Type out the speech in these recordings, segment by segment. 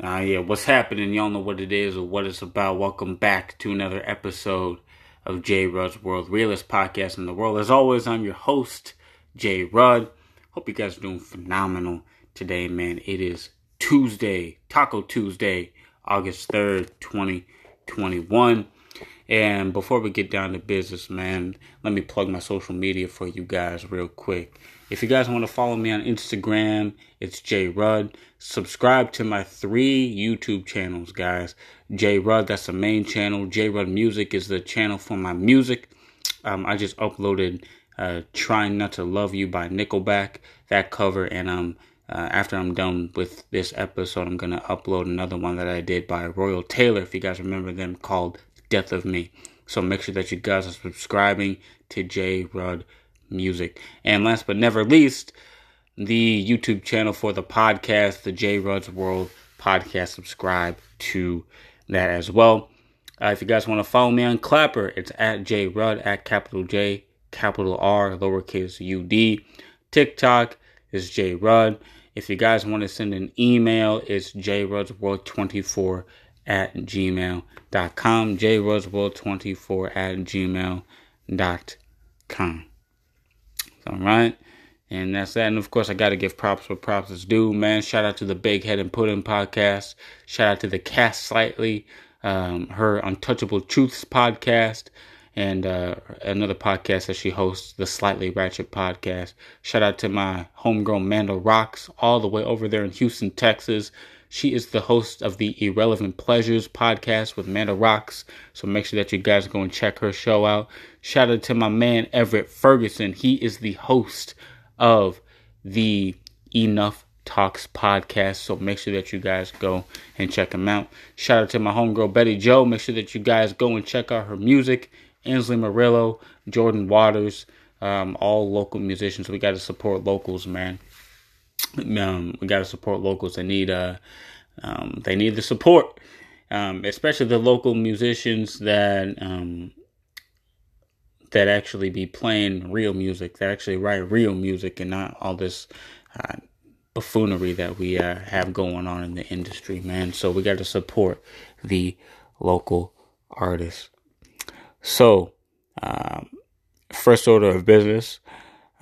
Uh, yeah, what's happening? Y'all know what it is or what it's about. Welcome back to another episode of J Rud's World, realest podcast in the world. As always, I'm your host, J Rud. Hope you guys are doing phenomenal today, man. It is Tuesday, Taco Tuesday, August 3rd, 2021. And before we get down to business, man, let me plug my social media for you guys real quick. If you guys want to follow me on Instagram, it's J Rud. Subscribe to my three YouTube channels, guys. J Rud, that's the main channel. J Rud Music is the channel for my music. Um, I just uploaded uh, "Trying Not to Love You" by Nickelback, that cover, and um, uh, after I'm done with this episode, I'm gonna upload another one that I did by Royal Tailor. If you guys remember them, called "Death of Me." So make sure that you guys are subscribing to J Rud music. And last but never least, the YouTube channel for the podcast, the J Rud's World podcast. Subscribe to that as well. Uh, if you guys want to follow me on Clapper, it's at J Rud at capital J, capital R, lowercase U D. TikTok is J Rud. If you guys want to send an email, it's jrudsworld24 at gmail.com. jrudsworld24 at gmail.com. All right. And that's that. And of course, I got to give props where props is due, man. Shout out to the Big Head and Put In podcast. Shout out to the Cast Slightly, um, her Untouchable Truths podcast, and uh, another podcast that she hosts, the Slightly Ratchet podcast. Shout out to my homegrown Manda Rocks, all the way over there in Houston, Texas. She is the host of the Irrelevant Pleasures podcast with Manda Rocks. So make sure that you guys go and check her show out. Shout out to my man Everett Ferguson. He is the host of the Enough Talks podcast. So make sure that you guys go and check him out. Shout out to my homegirl Betty Joe. Make sure that you guys go and check out her music. Ainsley Murillo, Jordan Waters, um, all local musicians. We got to support locals, man. Um, we got to support locals. They need uh, um, they need the support, um, especially the local musicians that um, that actually be playing real music, that actually write real music, and not all this uh, buffoonery that we uh, have going on in the industry, man. So we got to support the local artists. So, um, first order of business.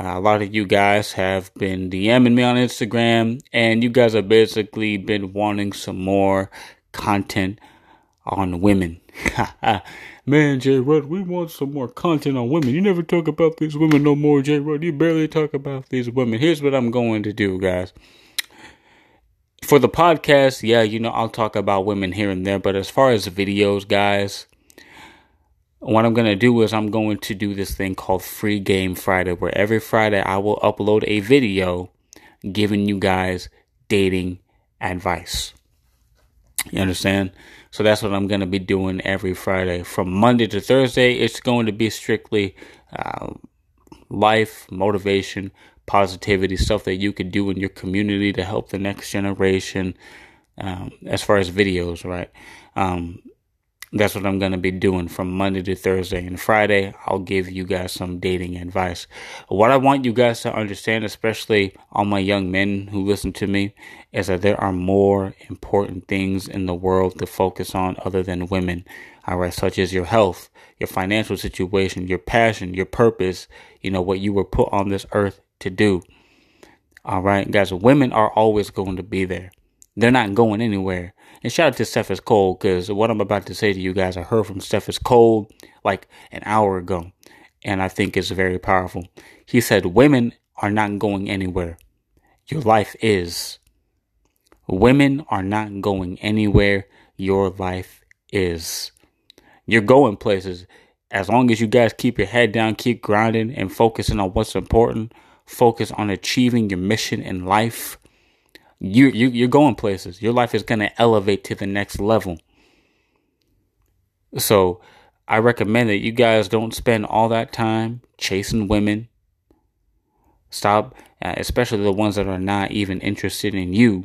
Uh, a lot of you guys have been DMing me on Instagram, and you guys have basically been wanting some more content on women. Man, J Rud, we want some more content on women. You never talk about these women no more, J Rud. You barely talk about these women. Here's what I'm going to do, guys. For the podcast, yeah, you know, I'll talk about women here and there, but as far as videos, guys, what I'm going to do is I'm going to do this thing called Free Game Friday, where every Friday I will upload a video giving you guys dating advice. You understand? So that's what I'm going to be doing every Friday. From Monday to Thursday, it's going to be strictly uh, life, motivation, positivity, stuff that you could do in your community to help the next generation um, as far as videos, right? Um, that's what I'm going to be doing from Monday to Thursday. And Friday, I'll give you guys some dating advice. What I want you guys to understand, especially all my young men who listen to me, is that there are more important things in the world to focus on other than women. All right, such as your health, your financial situation, your passion, your purpose, you know, what you were put on this earth to do. All right, guys, women are always going to be there. They're not going anywhere. And shout out to Cephas Cole because what I'm about to say to you guys, I heard from Cephas Cole like an hour ago, and I think it's very powerful. He said, Women are not going anywhere. Your life is. Women are not going anywhere. Your life is. You're going places. As long as you guys keep your head down, keep grinding, and focusing on what's important, focus on achieving your mission in life you you you're going places. Your life is going to elevate to the next level. So, I recommend that you guys don't spend all that time chasing women. Stop, uh, especially the ones that are not even interested in you.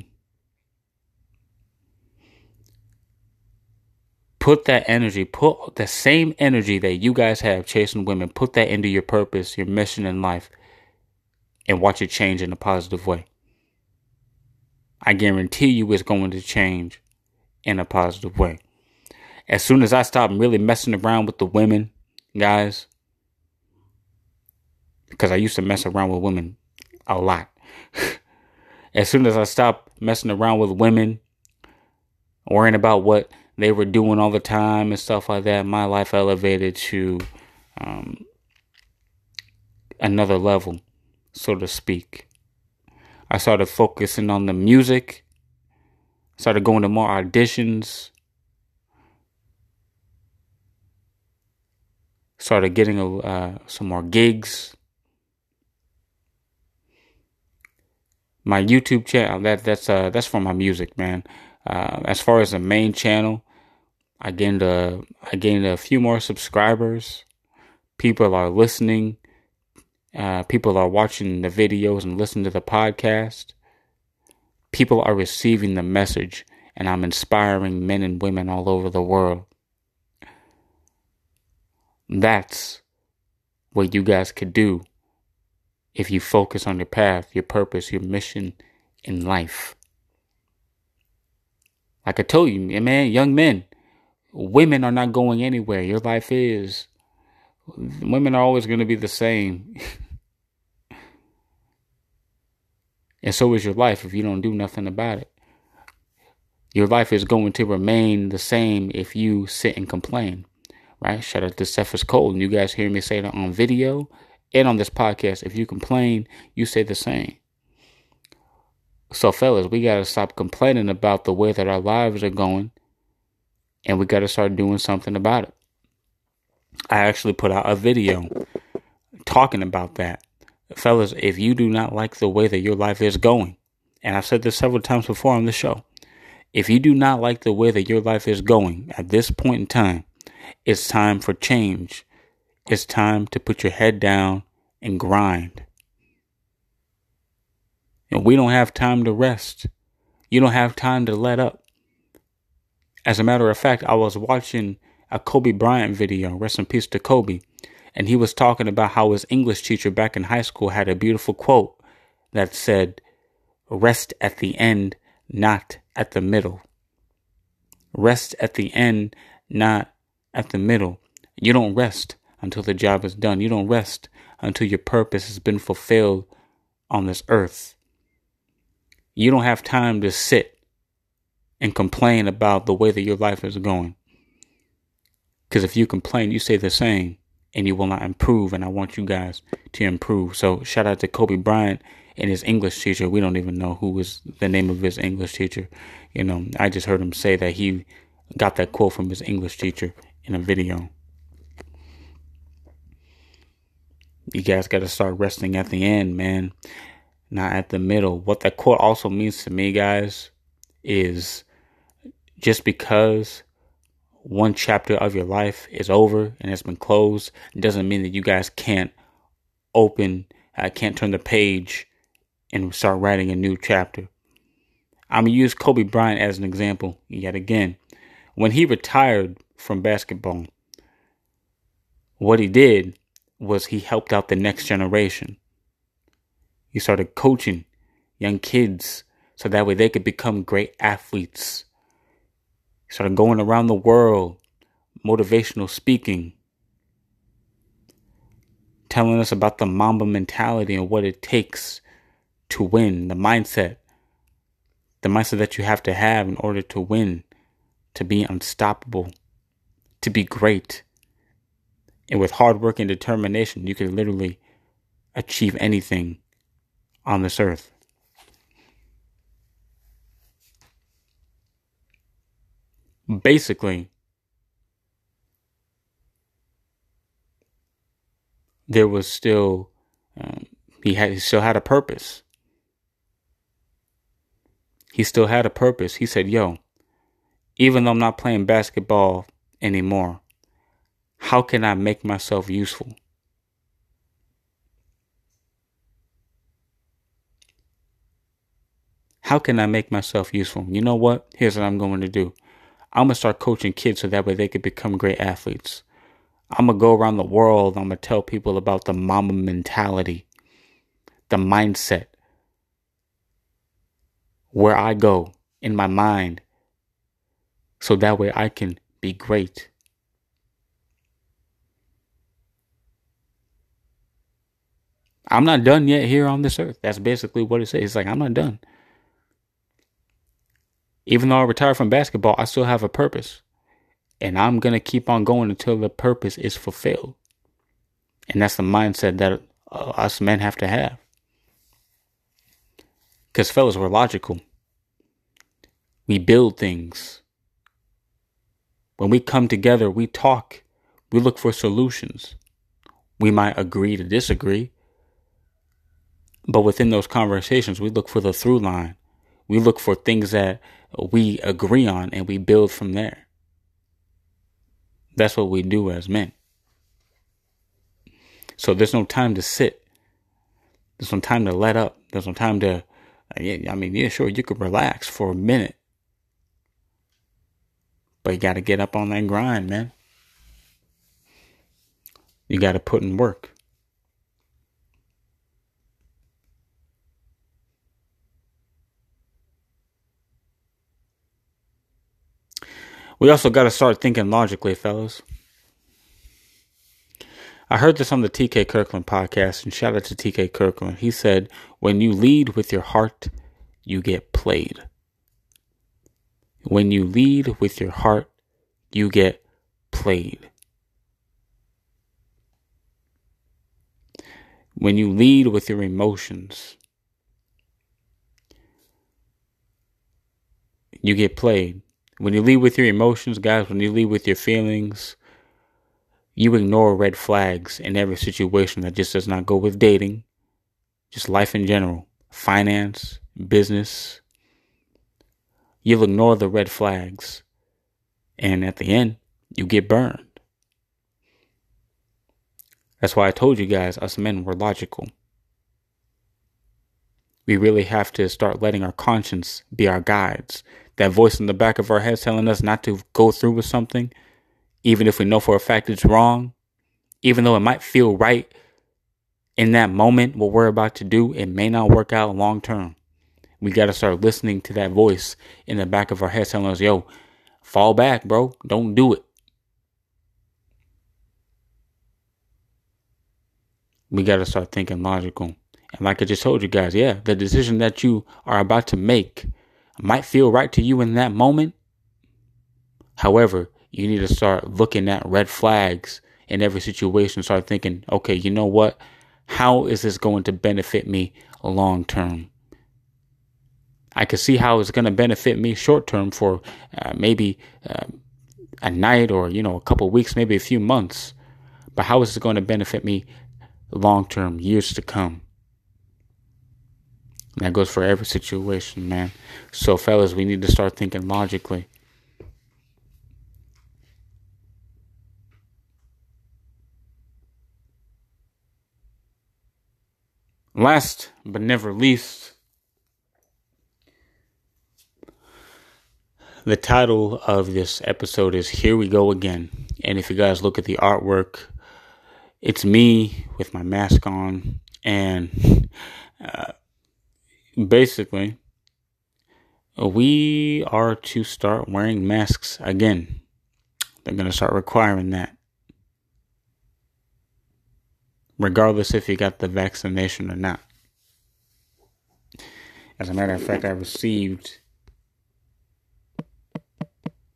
Put that energy, put the same energy that you guys have chasing women, put that into your purpose, your mission in life, and watch it change in a positive way. I guarantee you it's going to change in a positive way. As soon as I stop really messing around with the women, guys, because I used to mess around with women a lot. as soon as I stop messing around with women, worrying about what they were doing all the time and stuff like that, my life elevated to um, another level, so to speak. I started focusing on the music, started going to more auditions, started getting uh, some more gigs. My YouTube channel that that's uh that's for my music, man. Uh, as far as the main channel, I gained a I gained a few more subscribers. People are listening. Uh, people are watching the videos and listening to the podcast. People are receiving the message, and I'm inspiring men and women all over the world. That's what you guys could do if you focus on your path, your purpose, your mission in life. Like I told you, man, young men, women are not going anywhere. Your life is. Women are always going to be the same. and so is your life if you don't do nothing about it. Your life is going to remain the same if you sit and complain. Right? Shout out to Cephas Cole. And you guys hear me say that on video and on this podcast. If you complain, you say the same. So, fellas, we got to stop complaining about the way that our lives are going and we got to start doing something about it. I actually put out a video talking about that. Fellas, if you do not like the way that your life is going, and I've said this several times before on the show, if you do not like the way that your life is going at this point in time, it's time for change. It's time to put your head down and grind. And we don't have time to rest. You don't have time to let up. As a matter of fact, I was watching a Kobe Bryant video, rest in peace to Kobe, and he was talking about how his English teacher back in high school had a beautiful quote that said, Rest at the end, not at the middle. Rest at the end, not at the middle. You don't rest until the job is done. You don't rest until your purpose has been fulfilled on this earth. You don't have time to sit and complain about the way that your life is going. Because if you complain, you say the same and you will not improve. And I want you guys to improve. So shout out to Kobe Bryant and his English teacher. We don't even know who was the name of his English teacher. You know, I just heard him say that he got that quote from his English teacher in a video. You guys got to start resting at the end, man not at the middle. What that quote also means to me, guys, is just because one chapter of your life is over and it's been closed doesn't mean that you guys can't open, uh, can't turn the page and start writing a new chapter. I'm gonna use Kobe Bryant as an example yet again. When he retired from basketball, what he did was he helped out the next generation. He started coaching young kids so that way they could become great athletes. He started going around the world, motivational speaking, telling us about the Mamba mentality and what it takes to win, the mindset, the mindset that you have to have in order to win, to be unstoppable, to be great. And with hard work and determination, you can literally achieve anything on this earth. Basically, there was still um, he had he still had a purpose. He still had a purpose. He said, "Yo, even though I'm not playing basketball anymore, how can I make myself useful?" How can I make myself useful? You know what? Here's what I'm going to do. I'm to start coaching kids so that way they could become great athletes. I'm to go around the world. I'm to tell people about the Mamba mentality, the mindset. where I go in my mind so that way I can be great. I'm not done yet here on this earth. That's basically what it says. It's like, I'm not done. Even though I retired from basketball, I still have a purpose. And I'm going to keep on going until the purpose is fulfilled. And that's the mindset that uh, us men have to have. Because, fellas, we're logical. We build things. When we come together, we talk, we look for solutions. We might agree to disagree, but within those conversations, we look for the through line. We look for things that we agree on and we build from there. That's what we do as men. So there's no time to sit. There's no time to let up. There's no time to, I mean, yeah, sure, you could relax for a minute. But you got to get up on that grind, man. You got to put in work. We also got to start thinking logically, fellas. I heard this on the TK Kirkland podcast, and shout out to TK Kirkland. He said, When you lead with your heart, you get played. When you lead with your heart, you get played. When you lead with your emotions, you get played. When you lead with your emotions, guys, when you lead with your feelings, you ignore red flags in every situation that just does not go with dating, just life in general, finance, business. You'll ignore the red flags. And at the end, you get burned. That's why I told you guys, us men, were logical. We really have to start letting our conscience be our guides that voice in the back of our heads telling us not to go through with something, even if we know for a fact it's wrong, even though it might feel right in that moment, what we're about to do, it may not work out long term. We got to start listening to that voice in the back of our heads telling us, yo, fall back, bro. Don't do it. We got to start thinking logical. And like I just told you guys, yeah, the decision that you are about to make might feel right to you in that moment. However, you need to start looking at red flags in every situation. Start thinking, okay, you know what? How is this going to benefit me long term? I can see how it's going to benefit me short term for uh, maybe uh, a night or you know a couple weeks, maybe a few months. But how is it going to benefit me long term, years to come? That goes for every situation, man. So, fellas, we need to start thinking logically. Last but never least, the title of this episode is Here We Go Again. And if you guys look at the artwork, it's me with my mask on and uh, basically, we are to start wearing masks again. They're going to start requiring that. Regardless if you got the vaccination or not. As a matter of fact, I received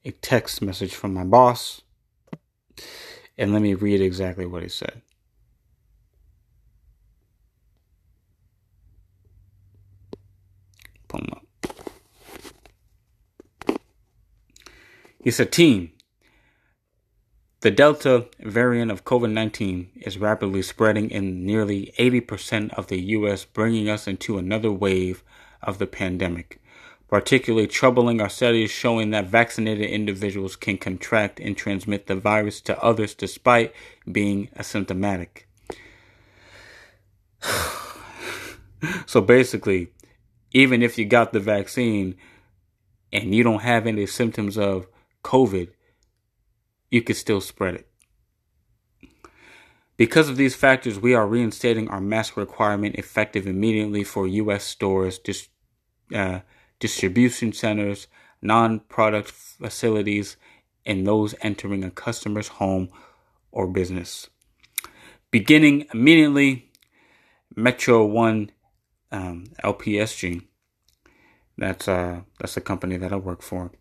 a text message from my boss. And let me read exactly what he said. Pull him up. He said, Team, the Delta variant of COVID 19 is rapidly spreading in nearly 80% of the U.S., bringing us into another wave of the pandemic. Particularly troubling are studies showing that vaccinated individuals can contract and transmit the virus to others despite being asymptomatic. so basically, even if you got the vaccine and you don't have any symptoms of COVID, you could still spread it. Because of these factors, we are reinstating our mask requirement effective immediately for U.S. stores, dis- uh, distribution centers, non product facilities, and those entering a customer's home or business. Beginning immediately, Metro One um, LPSG. That's uh that's the company that I work for.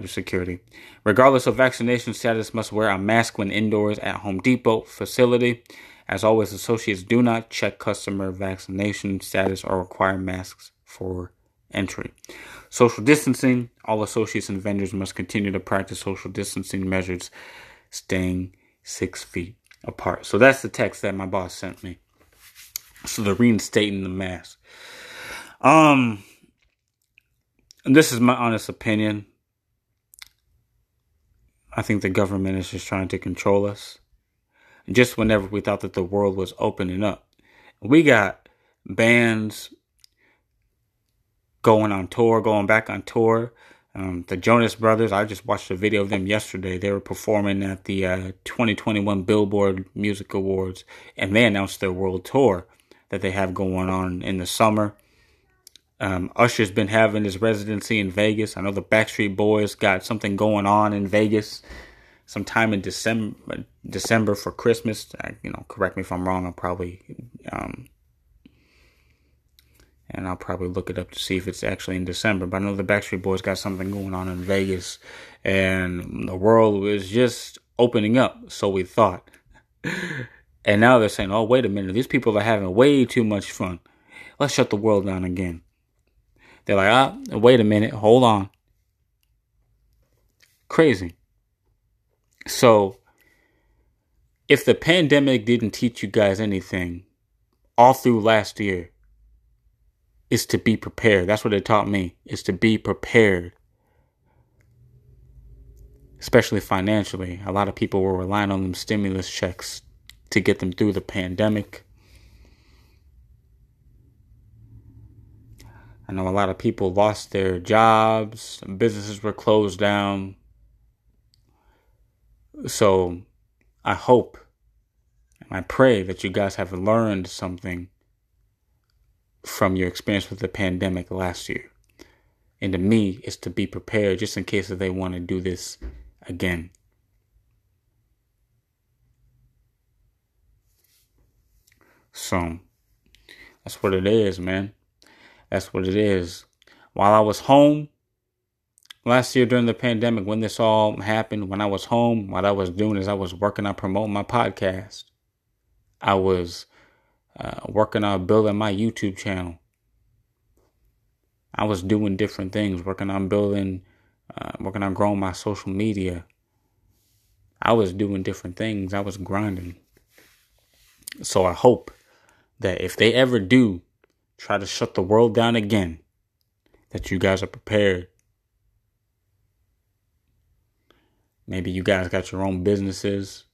Do security. Regardless of vaccination status, must wear a mask when indoors at Home Depot facility. As always, associates do not check customer vaccination status or require masks for entry. Social distancing. All associates and vendors must continue to practice social distancing measures, staying six feet apart. So that's the text that my boss sent me. So they're reinstating the mask. Um, this is my honest opinion. I think the government is just trying to control us. just whenever we thought that the world was opening up, we got bands going on tour, going back on tour. Um, the Jonas Brothers, I just watched a video of them yesterday. They were performing at the uh, 2021 Billboard Music Awards, and they announced their world tour that they have going on in the summer. Um, Usher's been having his residency in Vegas. I know the Backstreet Boys got something going on in Vegas sometime in December December for Christmas. I, you know, correct me if I'm wrong. I'll probably um, and I'll probably look it up to see if it's actually in December. But I know the Backstreet Boys got something going on in Vegas, and the world was just opening up. So we thought, and now they're saying, "Oh, wait a minute! These people are having way too much fun. Let's shut the world down again." They're like, "Ah, wait a minute! Hold on." Crazy. So, if the pandemic didn't teach you guys anything all through last year is to be prepared. That's what it taught me, is to be prepared. Especially financially. A lot of people were relying on them stimulus checks to get them through the pandemic. I know a lot of people lost their jobs, businesses were closed down. So I hope and I pray that you guys have learned something from your experience with the pandemic last year. And to me, is to be prepared just in case that they want to do this again. So that's what it is, man. That's what it is. While I was home last year during the pandemic, when this all happened, when I was home, what I was doing is I was working on promoting my podcast. I was uh, working on building my YouTube channel. I was doing different things, working on building, uh, working on growing my social media. I was doing different things. I was grinding. So I hope that if they ever do try to shut the world down again, that you guys are prepared. Maybe you guys got your own businesses.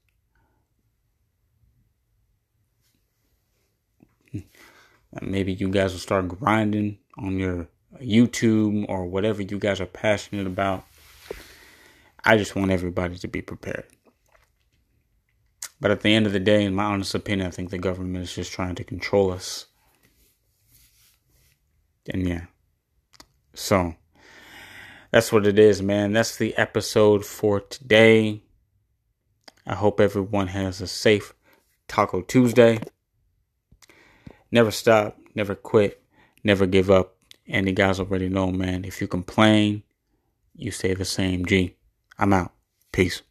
Maybe you guys will start grinding on your YouTube or whatever you guys are passionate about. I just want everybody to be prepared. But at the end of the day, in my honest opinion, I think the government is just trying to control us. And yeah. So that's what it is, man. That's the episode for today. I hope everyone has a safe Taco Tuesday. Never stop, never quit, never give up. And you guys already know, man. If you complain, you say the same. G. I'm out. Peace.